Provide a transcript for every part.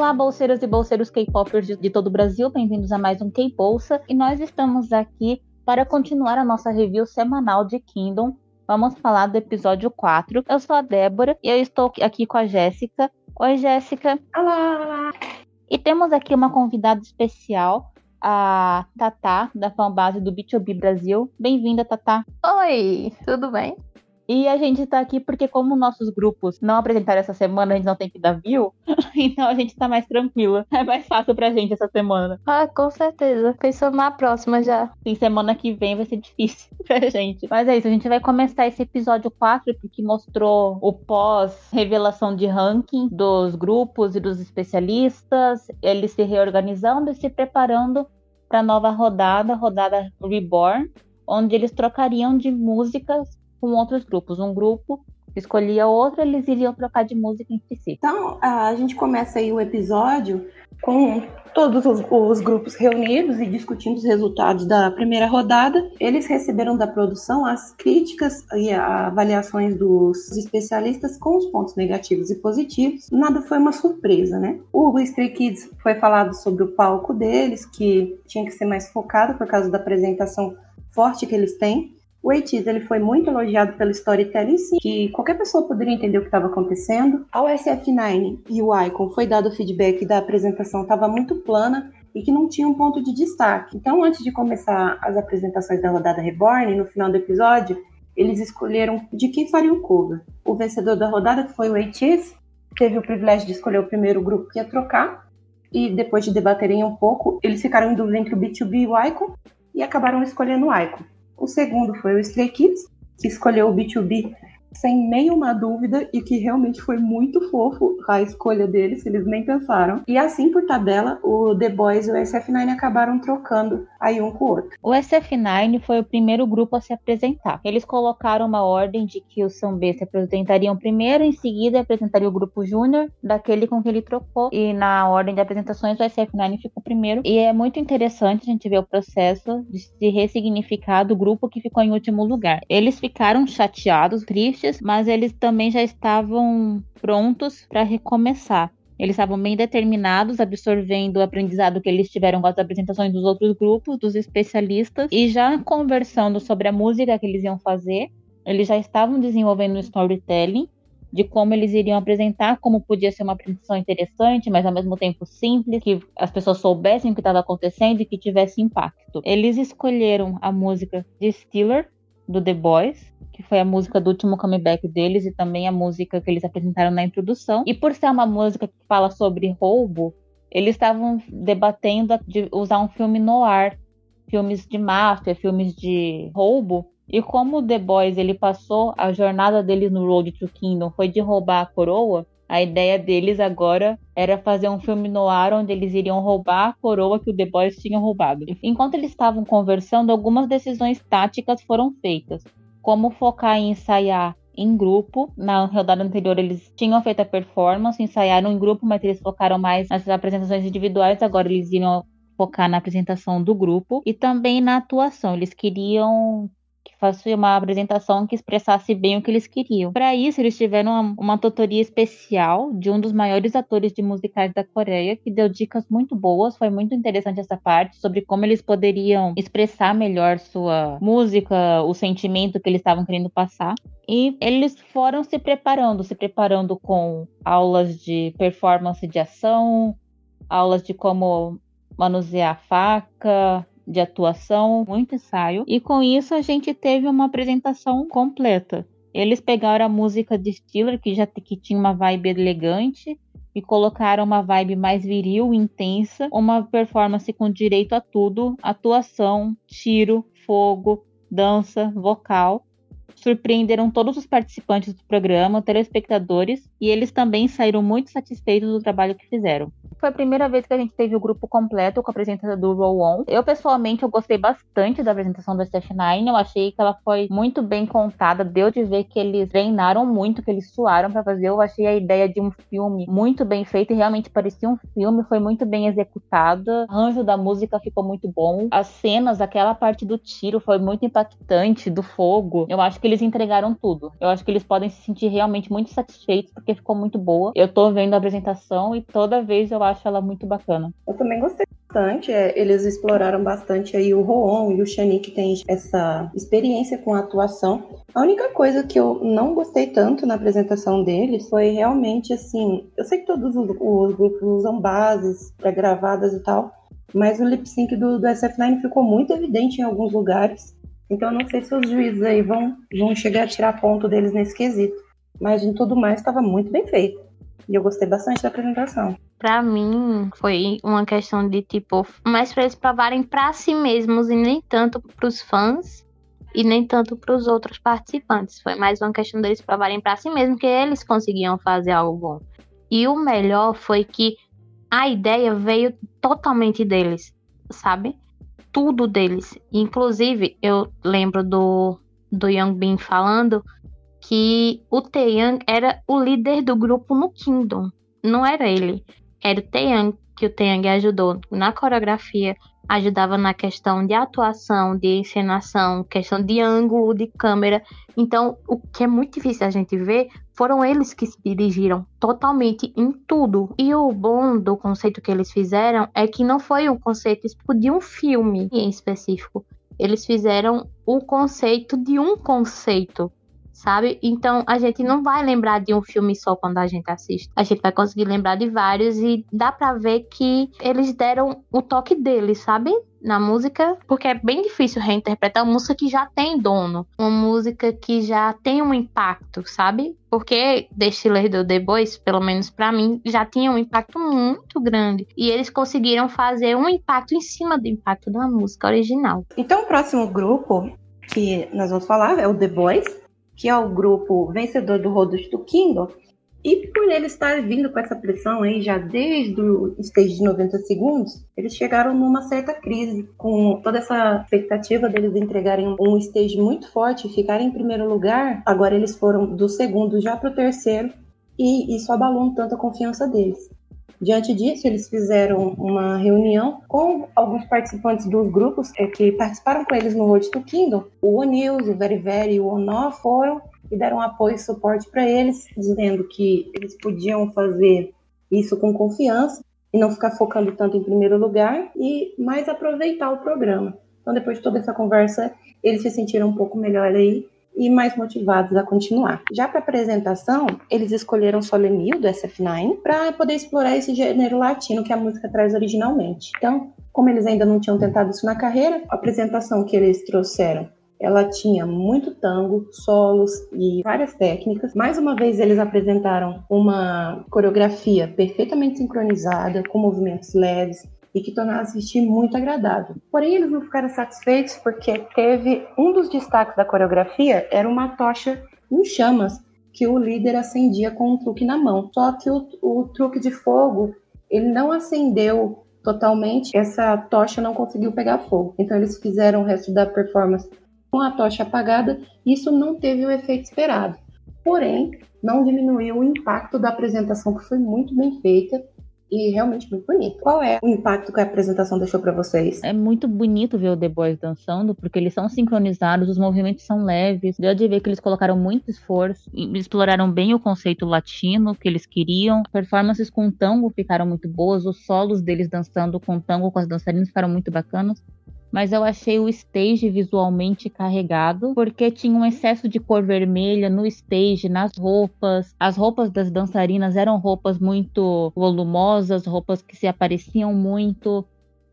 Olá, bolseiras e bolseiros K-popers de, de todo o Brasil, bem-vindos a mais um K-Bolsa. E nós estamos aqui para continuar a nossa review semanal de Kingdom. Vamos falar do episódio 4. Eu sou a Débora e eu estou aqui com a Jéssica. Oi, Jéssica. Olá! E temos aqui uma convidada especial, a Tatá, da fanbase do B2B Brasil. Bem-vinda, Tatá. Oi, tudo bem? E a gente tá aqui porque, como nossos grupos não apresentaram essa semana, a gente não tem que dar view, então a gente tá mais tranquila. É mais fácil pra gente essa semana. Ah, com certeza. Pensando na próxima já. Sim, semana que vem vai ser difícil pra gente. Mas é isso, a gente vai começar esse episódio 4, porque mostrou o pós-revelação de ranking dos grupos e dos especialistas, eles se reorganizando e se preparando para nova rodada, rodada Reborn, onde eles trocariam de músicas com outros grupos. Um grupo escolhia outro, eles iriam trocar de música entre si. Então, a gente começa aí o episódio com todos os, os, grupos reunidos e discutindo os resultados da primeira rodada. Eles receberam da produção as críticas e avaliações dos especialistas com os pontos negativos e positivos. Nada foi uma surpresa, né? O Stray Kids foi falado sobre o palco deles, que tinha que ser mais focado por causa da apresentação forte que eles têm. O Eighties, ele foi muito elogiado pelo storytelling sim, que qualquer pessoa poderia entender o que estava acontecendo. Ao SF9 e o Icon foi dado o feedback da apresentação estava muito plana e que não tinha um ponto de destaque. Então, antes de começar as apresentações da rodada Reborn, no final do episódio, eles escolheram de quem faria o cover. O vencedor da rodada, que foi o Eighties, teve o privilégio de escolher o primeiro grupo que ia trocar, e depois de debaterem um pouco, eles ficaram em dúvida entre o B2B e o Icon, e acabaram escolhendo o Icon. O segundo foi o Stray Kids, que escolheu o B2B sem nenhuma dúvida e que realmente foi muito fofo a escolha deles, eles nem pensaram. E assim, por tabela, o The Boys e o SF9 acabaram trocando aí um com o outro. O SF9 foi o primeiro grupo a se apresentar. Eles colocaram uma ordem de que os B se apresentariam primeiro, em seguida apresentaria o grupo Júnior, daquele com que ele trocou, e na ordem de apresentações o SF9 ficou primeiro. E é muito interessante a gente ver o processo de se ressignificar do grupo que ficou em último lugar. Eles ficaram chateados, tristes, tristes, mas eles também já estavam prontos para recomeçar. Eles estavam bem determinados, absorvendo o aprendizado que eles tiveram com as apresentações dos outros grupos, dos especialistas, e já conversando sobre a música que eles iam fazer. Eles já estavam desenvolvendo um storytelling de como eles iriam apresentar, como podia ser uma apresentação interessante, mas ao mesmo tempo simples, que as pessoas soubessem o que estava acontecendo e que tivesse impacto. Eles escolheram a música de Stiller, do The Boys, que foi a música do último comeback deles e também a música que eles apresentaram na introdução. E por ser uma música que fala sobre roubo, eles estavam debatendo de usar um filme no ar, filmes de máfia, filmes de roubo. E como The Boys ele passou a jornada deles no Road to Kingdom foi de roubar a coroa, a ideia deles agora era fazer um filme no ar onde eles iriam roubar a coroa que o The Boys tinha roubado. Enquanto eles estavam conversando, algumas decisões táticas foram feitas como focar em ensaiar em grupo. Na rodada anterior, eles tinham feito a performance, ensaiaram em grupo, mas eles focaram mais nas apresentações individuais. Agora eles iriam focar na apresentação do grupo e também na atuação. Eles queriam fosse uma apresentação que expressasse bem o que eles queriam. Para isso, eles tiveram uma, uma tutoria especial de um dos maiores atores de musicais da Coreia, que deu dicas muito boas. Foi muito interessante essa parte sobre como eles poderiam expressar melhor sua música, o sentimento que eles estavam querendo passar. E eles foram se preparando, se preparando com aulas de performance de ação, aulas de como manusear a faca, de atuação, muito ensaio, e com isso a gente teve uma apresentação completa. Eles pegaram a música de Stiller, que já que tinha uma vibe elegante, e colocaram uma vibe mais viril, intensa, uma performance com direito a tudo: atuação, tiro, fogo, dança, vocal. Surpreenderam todos os participantes do programa, telespectadores, e eles também saíram muito satisfeitos do trabalho que fizeram. Foi a primeira vez que a gente teve o grupo completo com a presença do Roll On. Eu, pessoalmente, eu gostei bastante da apresentação do SF9. Eu achei que ela foi muito bem contada. Deu de ver que eles treinaram muito, que eles suaram para fazer. Eu achei a ideia de um filme muito bem feito e realmente parecia um filme. Foi muito bem executada. O arranjo da música ficou muito bom. As cenas, aquela parte do tiro foi muito impactante, do fogo. Eu acho que eles entregaram tudo. Eu acho que eles podem se sentir realmente muito satisfeitos porque ficou muito boa. Eu tô vendo a apresentação e toda vez eu acho ela muito bacana. Eu também gostei bastante. É, eles exploraram bastante aí o Roon e o Shani, que tem essa experiência com a atuação. A única coisa que eu não gostei tanto na apresentação deles foi realmente assim. Eu sei que todos os, os grupos usam bases pré-gravadas e tal, mas o lip sync do, do SF9 ficou muito evidente em alguns lugares. Então não sei se os juízes aí vão, vão chegar a tirar ponto deles nesse quesito. Mas em tudo mais estava muito bem feito. E eu gostei bastante da apresentação. Pra mim, foi uma questão de tipo, mais pra eles provarem pra si mesmos e nem tanto pros fãs e nem tanto pros outros participantes. Foi mais uma questão deles provarem pra si mesmos que eles conseguiam fazer algo bom. E o melhor foi que a ideia veio totalmente deles, sabe? Tudo deles. Inclusive, eu lembro do, do Young Bin falando que o Taeyang era o líder do grupo no Kingdom. Não era ele. Era o Taeyang, que o Taeyang ajudou na coreografia, ajudava na questão de atuação, de encenação, questão de ângulo de câmera. Então, o que é muito difícil a gente ver, foram eles que se dirigiram totalmente em tudo. E o bom do conceito que eles fizeram é que não foi um conceito de um filme em específico. Eles fizeram o conceito de um conceito sabe? Então a gente não vai lembrar de um filme só quando a gente assiste. A gente vai conseguir lembrar de vários e dá para ver que eles deram o toque deles, sabe? Na música, porque é bem difícil reinterpretar uma música que já tem dono, uma música que já tem um impacto, sabe? Porque The do The Boys, pelo menos para mim, já tinha um impacto muito grande. E eles conseguiram fazer um impacto em cima do impacto da música original. Então, o próximo grupo que nós vamos falar é o The Boys que é o grupo vencedor do Rodos do Kingdom, e por ele estar vindo com essa pressão aí já desde o stage de 90 segundos, eles chegaram numa certa crise, com toda essa expectativa deles entregarem um stage muito forte e ficarem em primeiro lugar. Agora eles foram do segundo já para o terceiro, e isso abalou um tanto a confiança deles. Diante disso, eles fizeram uma reunião com alguns participantes dos grupos é, que participaram com eles no Road to Kingdom. O O'Neills, o Very Very e o Ono foram e deram apoio e suporte para eles, dizendo que eles podiam fazer isso com confiança e não ficar focando tanto em primeiro lugar e mais aproveitar o programa. Então, depois de toda essa conversa, eles se sentiram um pouco melhor aí e mais motivados a continuar. Já para a apresentação, eles escolheram Solemil do SF9 para poder explorar esse gênero latino que a música traz originalmente. Então, como eles ainda não tinham tentado isso na carreira, a apresentação que eles trouxeram ela tinha muito tango, solos e várias técnicas. Mais uma vez, eles apresentaram uma coreografia perfeitamente sincronizada, com movimentos leves, e que tornaram assistir muito agradável. Porém, eles não ficaram satisfeitos porque teve um dos destaques da coreografia era uma tocha em chamas que o líder acendia com um truque na mão. Só que o, o truque de fogo ele não acendeu totalmente, essa tocha não conseguiu pegar fogo. Então eles fizeram o resto da performance com a tocha apagada, isso não teve o efeito esperado. Porém, não diminuiu o impacto da apresentação, que foi muito bem feita e realmente muito bonito. Qual é o impacto que a apresentação deixou para vocês? É muito bonito ver o The Boys dançando, porque eles são sincronizados, os movimentos são leves. Deu de ver que eles colocaram muito esforço, exploraram bem o conceito latino que eles queriam. Performances com tango ficaram muito boas, os solos deles dançando com tango com as dançarinas ficaram muito bacanas mas eu achei o stage visualmente carregado, porque tinha um excesso de cor vermelha no stage, nas roupas. As roupas das dançarinas eram roupas muito volumosas, roupas que se apareciam muito.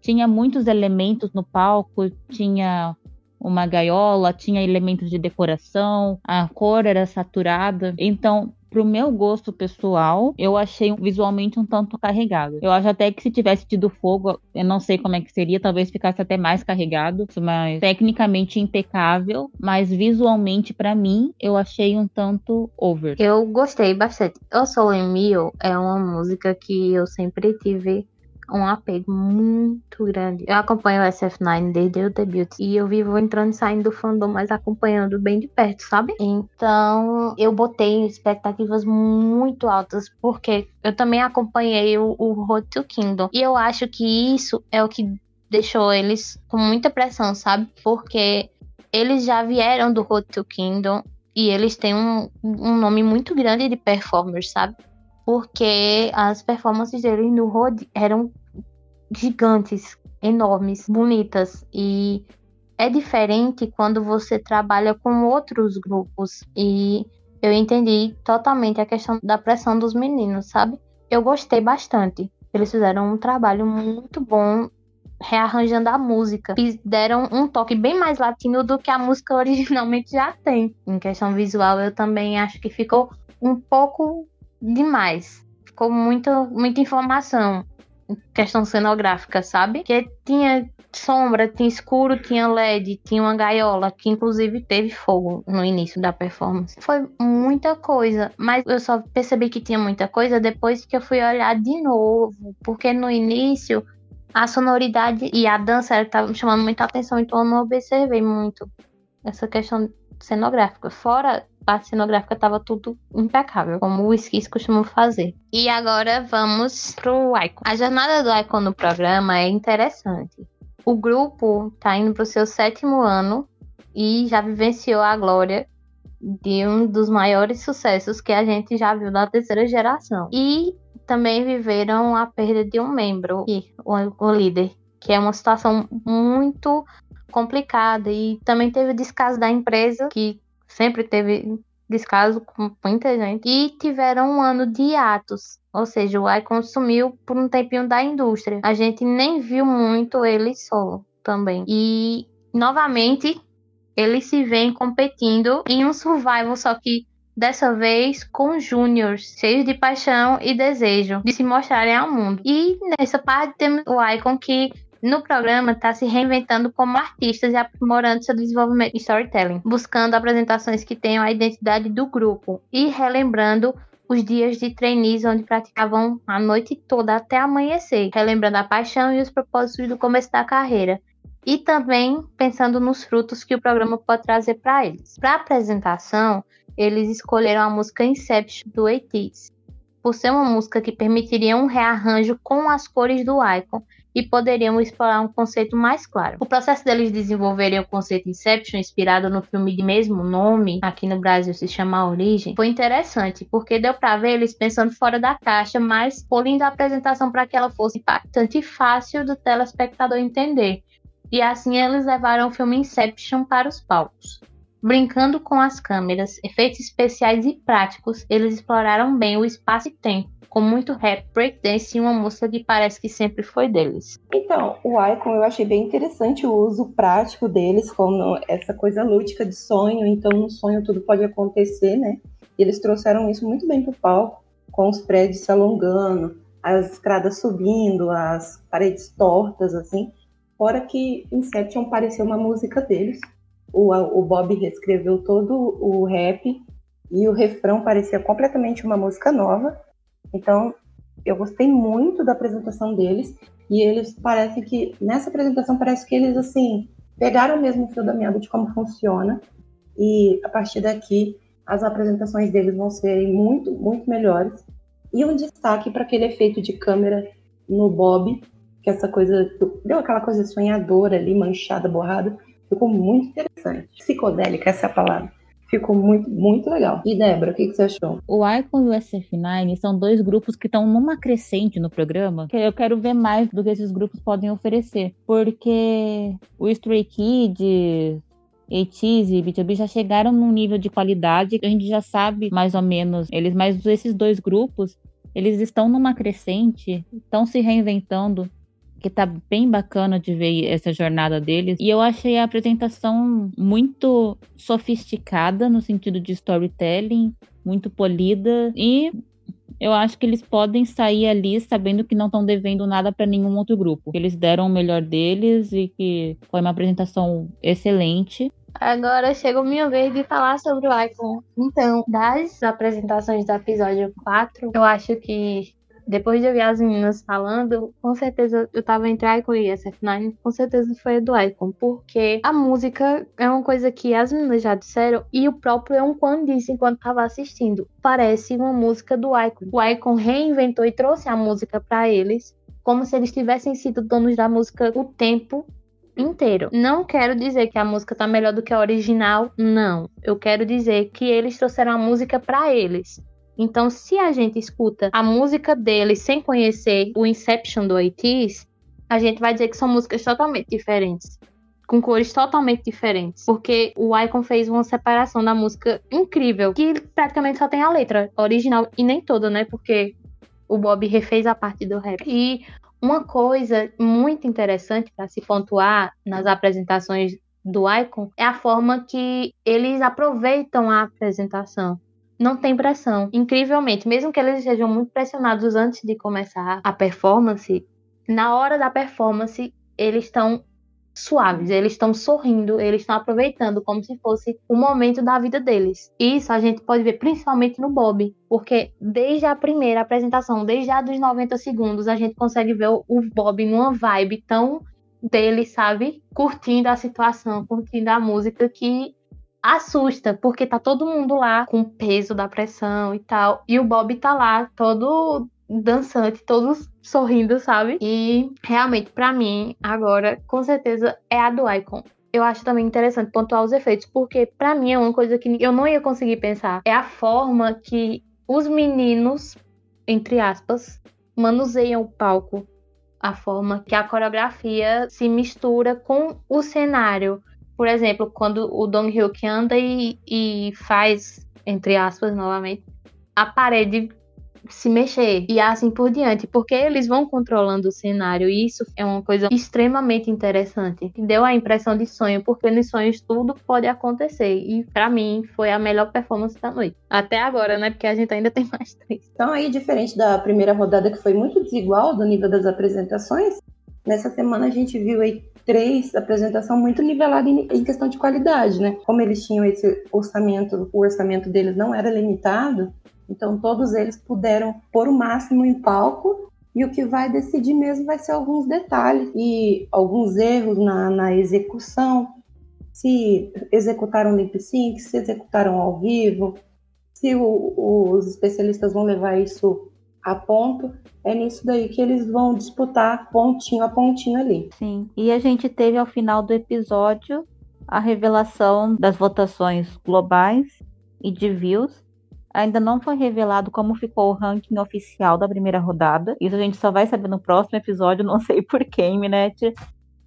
Tinha muitos elementos no palco, tinha uma gaiola, tinha elementos de decoração, a cor era saturada. Então, pro meu gosto pessoal, eu achei visualmente um tanto carregado. Eu acho até que se tivesse tido fogo, eu não sei como é que seria, talvez ficasse até mais carregado, mas tecnicamente impecável, mas visualmente para mim eu achei um tanto over. Eu gostei bastante. Eu Sou Emil é uma música que eu sempre tive um apego muito grande. Eu acompanho o SF9 desde o debut e eu vivo entrando e saindo do fandom, mas acompanhando bem de perto, sabe? Então eu botei expectativas muito altas porque eu também acompanhei o, o Road to Kingdom e eu acho que isso é o que deixou eles com muita pressão, sabe? Porque eles já vieram do Road to Kingdom e eles têm um, um nome muito grande de performers, sabe? Porque as performances dele no Road eram gigantes, enormes, bonitas e é diferente quando você trabalha com outros grupos e eu entendi totalmente a questão da pressão dos meninos, sabe? Eu gostei bastante. Eles fizeram um trabalho muito bom rearranjando a música. Deram um toque bem mais latino do que a música originalmente já tem. Em questão visual, eu também acho que ficou um pouco demais. Ficou muita, muita informação. Questão cenográfica, sabe? Que tinha sombra, tinha escuro, tinha LED, tinha uma gaiola, que inclusive teve fogo no início da performance. Foi muita coisa, mas eu só percebi que tinha muita coisa depois que eu fui olhar de novo, porque no início a sonoridade e a dança estavam chamando muita atenção, então eu não observei muito essa questão cenográfica. Fora a cenográfica, estava tudo impecável, como o Skis costumam fazer. E agora vamos pro Icon. A jornada do Icon no programa é interessante. O grupo está indo para o seu sétimo ano e já vivenciou a glória de um dos maiores sucessos que a gente já viu na terceira geração. E também viveram a perda de um membro, o, o líder, que é uma situação muito complicada. E também teve o descaso da empresa, que sempre teve descaso com muita gente, e tiveram um ano de atos. Ou seja, o Icon sumiu por um tempinho da indústria. A gente nem viu muito ele solo também. E novamente eles se vêm competindo em um survival, só que dessa vez com júniors, cheios de paixão e desejo de se mostrarem ao mundo. E nessa parte temos o Icon que no programa está se reinventando como artistas e aprimorando seu desenvolvimento de storytelling, buscando apresentações que tenham a identidade do grupo e relembrando os dias de trainees onde praticavam a noite toda até amanhecer, relembrando a paixão e os propósitos do começo da carreira. E também pensando nos frutos que o programa pode trazer para eles. Para a apresentação, eles escolheram a música Inception do ATEEZ, por ser uma música que permitiria um rearranjo com as cores do Icon e poderiam explorar um conceito mais claro. O processo deles desenvolverem o conceito Inception, inspirado no filme de mesmo nome, aqui no Brasil se chama A Origem, foi interessante, porque deu para ver eles pensando fora da caixa, mas polindo a apresentação para que ela fosse impactante e fácil do telespectador entender. E assim eles levaram o filme Inception para os palcos. Brincando com as câmeras, efeitos especiais e práticos, eles exploraram bem o espaço e tempo, com muito rap, breakdance e uma música que parece que sempre foi deles. Então, o Icon eu achei bem interessante o uso prático deles, como essa coisa lúdica de sonho, então no sonho tudo pode acontecer, né? E eles trouxeram isso muito bem pro palco, com os prédios se alongando, as escadas subindo, as paredes tortas, assim. Fora que Inception pareceu uma música deles o, o Bob reescreveu todo o rap e o refrão parecia completamente uma música nova. Então, eu gostei muito da apresentação deles e eles parecem que nessa apresentação parece que eles assim pegaram mesmo o fio da meada de como funciona e a partir daqui as apresentações deles vão ser muito muito melhores e um destaque para aquele efeito de câmera no Bob que essa coisa deu aquela coisa sonhadora ali manchada borrada Ficou muito interessante. Psicodélica, essa é a palavra. Ficou muito, muito legal. E Débora, o que, que você achou? O Icon e o SF9 são dois grupos que estão numa crescente no programa, que eu quero ver mais do que esses grupos podem oferecer. Porque o Stray Kids, ATEEZ e B2B já chegaram num nível de qualidade que a gente já sabe mais ou menos eles, mas esses dois grupos, eles estão numa crescente, estão se reinventando que tá bem bacana de ver essa jornada deles. E eu achei a apresentação muito sofisticada no sentido de storytelling, muito polida e eu acho que eles podem sair ali sabendo que não estão devendo nada para nenhum outro grupo. Eles deram o melhor deles e que foi uma apresentação excelente. Agora chegou minha vez de falar sobre o Icon. Então, das apresentações do episódio 4, eu acho que depois de ouvir as meninas falando, com certeza eu tava entre Icon e SF9, com certeza foi a do Icon, porque a música é uma coisa que as meninas já disseram e o próprio Eon Kwan disse enquanto tava assistindo. Parece uma música do Icon. O Icon reinventou e trouxe a música para eles, como se eles tivessem sido donos da música o tempo inteiro. Não quero dizer que a música tá melhor do que a original, não. Eu quero dizer que eles trouxeram a música para eles Então, se a gente escuta a música deles sem conhecer o Inception do ATEEZ, a gente vai dizer que são músicas totalmente diferentes. Com cores totalmente diferentes. Porque o Icon fez uma separação da música incrível. Que praticamente só tem a letra original. E nem toda, né? Porque o Bob refez a parte do rap. E uma coisa muito interessante para se pontuar nas apresentações do Icon é a forma que eles aproveitam a apresentação não tem pressão. Incrivelmente, mesmo que eles sejam muito pressionados antes de começar a performance, na hora da performance eles estão suaves, eles estão sorrindo, eles estão aproveitando como se fosse o momento da vida deles. Isso a gente pode ver principalmente no Bob, porque desde a primeira apresentação, desde a dos 90 segundos, a gente consegue ver o Bob numa vibe tão dele, sabe? Curtindo a situação, curtindo a música que assusta, porque tá todo mundo lá com o peso da pressão e tal. E o Bob tá lá todo dançante, todos sorrindo, sabe? E realmente, para mim, agora, com certeza, é a do Icon. Eu acho também interessante pontuar os efeitos, porque para mim é uma coisa que eu não ia conseguir pensar. É a forma que os meninos, entre aspas, manuseiam o palco. A forma que a coreografia se mistura com o cenário por exemplo, quando o Dong Hyuk anda e, e faz, entre aspas, novamente, a parede se mexer e assim por diante, porque eles vão controlando o cenário e isso é uma coisa extremamente interessante. Deu a impressão de sonho, porque nos sonhos tudo pode acontecer e para mim foi a melhor performance da noite. Até agora, né? Porque a gente ainda tem mais três. Então aí diferente da primeira rodada que foi muito desigual do nível das apresentações, nessa semana a gente viu aí três apresentação muito nivelada em, em, questão de qualidade, né? Como eles tinham esse orçamento, o orçamento deles não era limitado, então todos eles puderam pôr o máximo em palco e o que vai decidir mesmo vai ser alguns detalhes e alguns erros na, na execução, se executaram lip sync, se executaram ao vivo, se o, os especialistas vão levar isso a ponto, é nisso daí que eles vão disputar pontinho a pontinho ali. Sim. E a gente teve ao final do episódio a revelação das votações globais e de views. Ainda não foi revelado como ficou o ranking oficial da primeira rodada. Isso a gente só vai saber no próximo episódio, não sei porquê, Minette.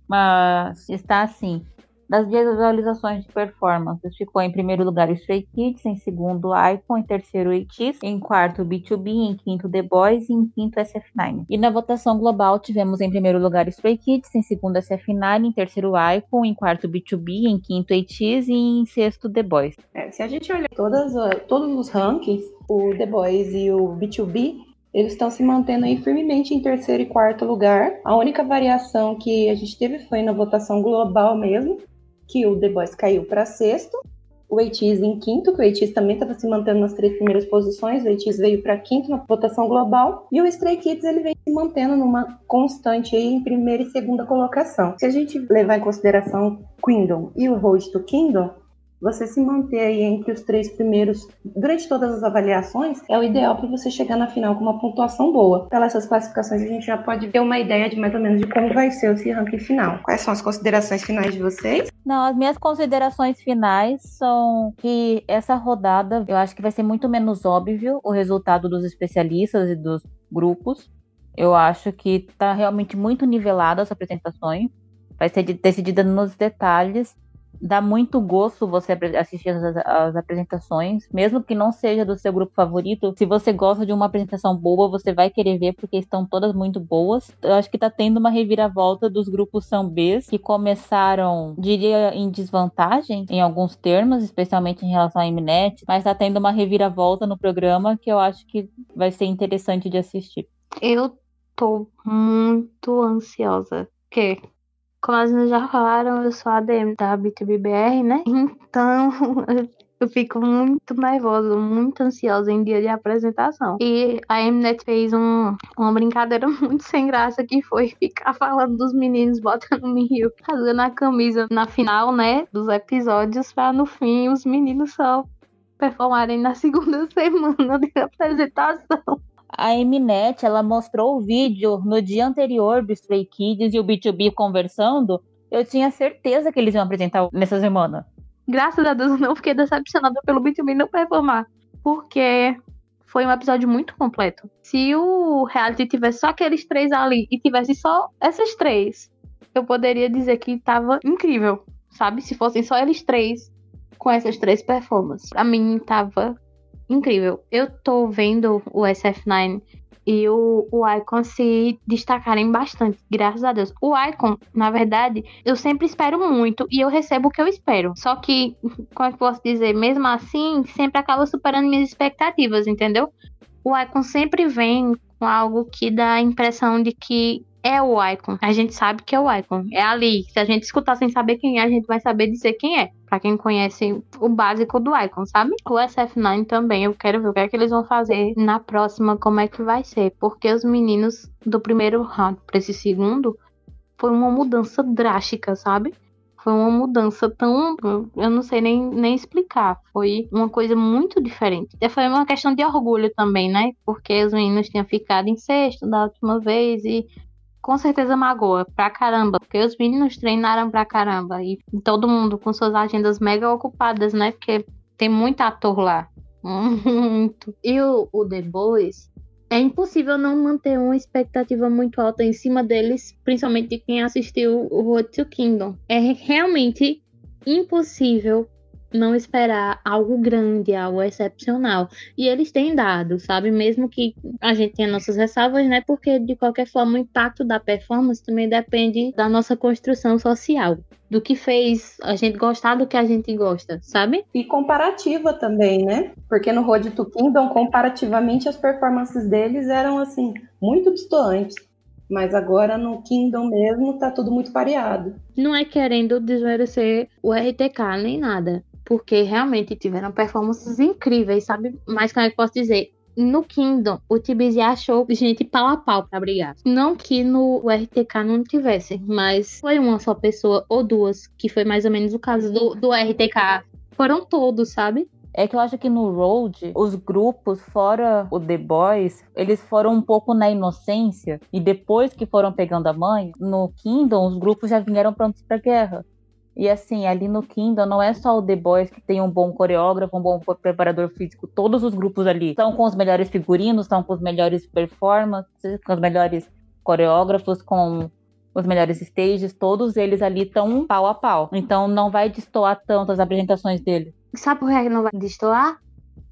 Mas está assim. Das visualizações de performance, ficou em primeiro lugar Stray Kids, em segundo Icon, em terceiro ATEEZ, em quarto B2B, em quinto The Boys e em quinto SF9. E na votação global tivemos em primeiro lugar Stray Kids, em segundo SF9, em terceiro Icon, em quarto B2B, em quinto ATEEZ e em sexto The Boys. É, se a gente olhar todas, todos os rankings, o The Boys e o B2B eles estão se mantendo aí firmemente em terceiro e quarto lugar. A única variação que a gente teve foi na votação global mesmo, que o The Boys caiu para sexto, o ATEEZ em quinto, que o ATEEZ também estava se mantendo nas três primeiras posições, o ATEEZ veio para quinto na votação global, e o Stray Kids ele vem se mantendo numa constante aí em primeira e segunda colocação. Se a gente levar em consideração Kingdom e o Road to Kingdom, você se manter aí entre os três primeiros durante todas as avaliações é o ideal para você chegar na final com uma pontuação boa. Pelas essas classificações a gente já pode ter uma ideia de mais ou menos de como vai ser esse ranking final. Quais são as considerações finais de vocês? Não, as minhas considerações finais são que essa rodada eu acho que vai ser muito menos óbvio o resultado dos especialistas e dos grupos. Eu acho que está realmente muito nivelada as apresentações. Vai ser decidida nos detalhes dá muito gosto você assistir as, as, apresentações, mesmo que não seja do seu grupo favorito. Se você gosta de uma apresentação boa, você vai querer ver porque estão todas muito boas. Eu acho que tá tendo uma reviravolta dos grupos são Bs que começaram, diria, em desvantagem em alguns termos, especialmente em relação à Mnet, mas tá tendo uma reviravolta no programa que eu acho que vai ser interessante de assistir. Eu tô muito ansiosa. Porque como as meninas já falaram, eu sou ADM da B2BBR, né? Então, eu fico muito nervosa, muito ansiosa em dia de apresentação. E a Mnet fez um, uma brincadeira muito sem graça que foi ficar falando dos meninos botando Miyu, fazendo a camisa na final, né, dos episódios, para no fim os meninos só performarem na segunda semana de apresentação a Mnet ela mostrou o vídeo no dia anterior do Stray Kids e o B2B conversando. Eu tinha certeza que eles iam apresentar nessa semana. Graças a Deus eu não fiquei decepcionada pelo B2B não performar. Porque foi um episódio muito completo. Se o reality tivesse só aqueles três ali e tivesse só essas três, eu poderia dizer que tava incrível, sabe? Se fossem só eles três com essas três performances. Pra mim tava incrível. Eu tô vendo o SF9 e o, o Icon se destacarem bastante, graças a Deus. O Icon, na verdade, eu sempre espero muito e eu recebo o que eu espero. Só que, como é que posso dizer? Mesmo assim, sempre acaba superando minhas expectativas, entendeu? O Icon sempre vem com algo que dá a impressão de que é o Icon. A gente sabe que é o Icon. É ali. Se a gente escutar sem saber quem é, a gente vai saber dizer quem é. Pra quem conhece o básico do Icon, sabe? O SF9 também. Eu quero ver o que é que eles vão fazer na próxima, como é que vai ser. Porque os meninos do primeiro round pra esse segundo foi uma mudança drástica, sabe? Foi uma mudança tão. Eu não sei nem, nem explicar. Foi uma coisa muito diferente. E foi uma questão de orgulho também, né? Porque os meninos tinham ficado em sexto da última vez e com certeza magoa pra caramba, porque os meninos treinaram pra caramba e todo mundo com suas agendas mega ocupadas, né? Porque tem muito ator lá. Muito. E o, o The Boys, é impossível não manter uma expectativa muito alta em cima deles, principalmente de quem assistiu o Road to Kingdom. É realmente impossível não esperar algo grande, algo excepcional. E eles têm dado, sabe? Mesmo que a gente tenha nossas ressalvas, né? Porque de qualquer forma o impacto da performance também depende da nossa construção social. Do que fez a gente gostar do que a gente gosta, sabe? E comparativa também, né? Porque no Road to Kingdom, comparativamente, as performances deles eram, assim, muito distantes. Mas agora no Kingdom mesmo tá tudo muito pareado. Não é querendo desmerecer o RTK nem nada porque realmente tiveram performances incríveis, sabe? Mas como é que eu posso dizer? No Kingdom, o TBZ achou gente pau a pau pra brigar. Não que no RTK não tivesse, mas foi uma só pessoa ou duas, que foi mais ou menos o caso do, do RTK. Foram todos, sabe? É que eu acho que no Road, os grupos, fora o The Boys, eles foram um pouco na inocência. E depois que foram pegando a mãe, no Kingdom, os grupos já vieram prontos pra guerra. E assim, ali no Kingdom não é só o The Boys que tem um bom coreógrafo, um bom preparador físico. Todos os grupos ali estão com os melhores figurinos, estão com os melhores performances, com os melhores coreógrafos, com os melhores stages. Todos eles ali estão pau a pau. Então não vai destoar tanto as apresentações dele. Sabe por que não vai destoar?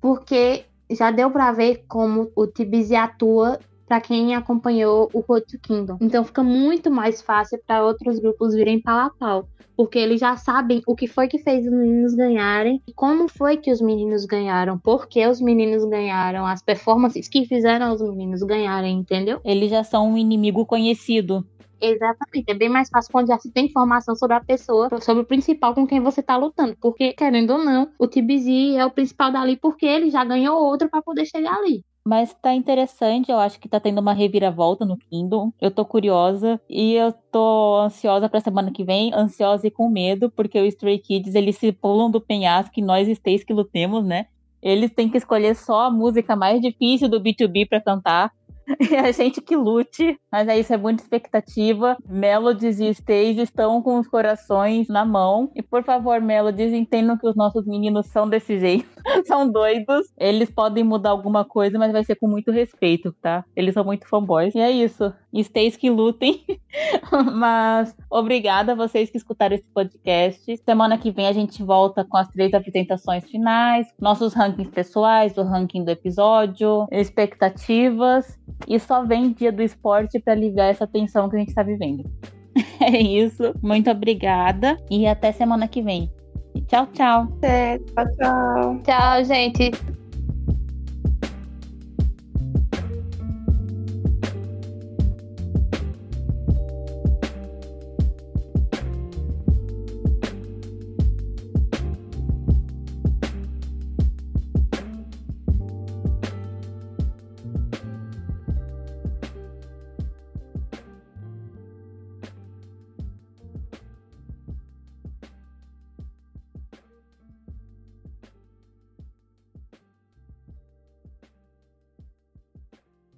Porque já deu para ver como o TBZ atua para quem acompanhou o Road to Kingdom. Então fica muito mais fácil para outros grupos virem pau a pau, porque eles já sabem o que foi que fez os meninos ganharem e como foi que os meninos ganharam, por que os meninos ganharam, as performances que fizeram os meninos ganharem, entendeu? Eles já são um inimigo conhecido. Exatamente. É bem mais fácil quando já se tem informação sobre a pessoa, sobre o principal com quem você tá lutando. Porque, querendo ou não, o TBZ é o principal dali porque ele já ganhou outro para poder chegar ali. Mas tá interessante, eu acho que tá tendo uma reviravolta no Kingdom. Eu tô curiosa e eu tô ansiosa pra semana que vem, ansiosa e com medo, porque o Stray Kids, eles se pulam do penhasco e nós stays que lutemos, né? Eles têm que escolher só a música mais difícil do B2B para cantar. E a gente que lute, mas é isso, é muita expectativa. Melodies e Stays estão com os corações na mão. E por favor, Melodies, entendam que os nossos meninos são desse jeito. são doidos. Eles podem mudar alguma coisa, mas vai ser com muito respeito, tá? Eles são muito fanboys. E é isso. Stays que lutem. mas obrigada a vocês que escutaram esse podcast. Semana que vem a gente volta com as três apresentações finais, nossos rankings pessoais, o ranking do episódio, expectativas e só vem dia do esporte para aliviar essa tensão que a gente está vivendo. é isso. Muito obrigada e até semana que vem. Tchau, tchau. É, tchau, tchau. Tchau, gente.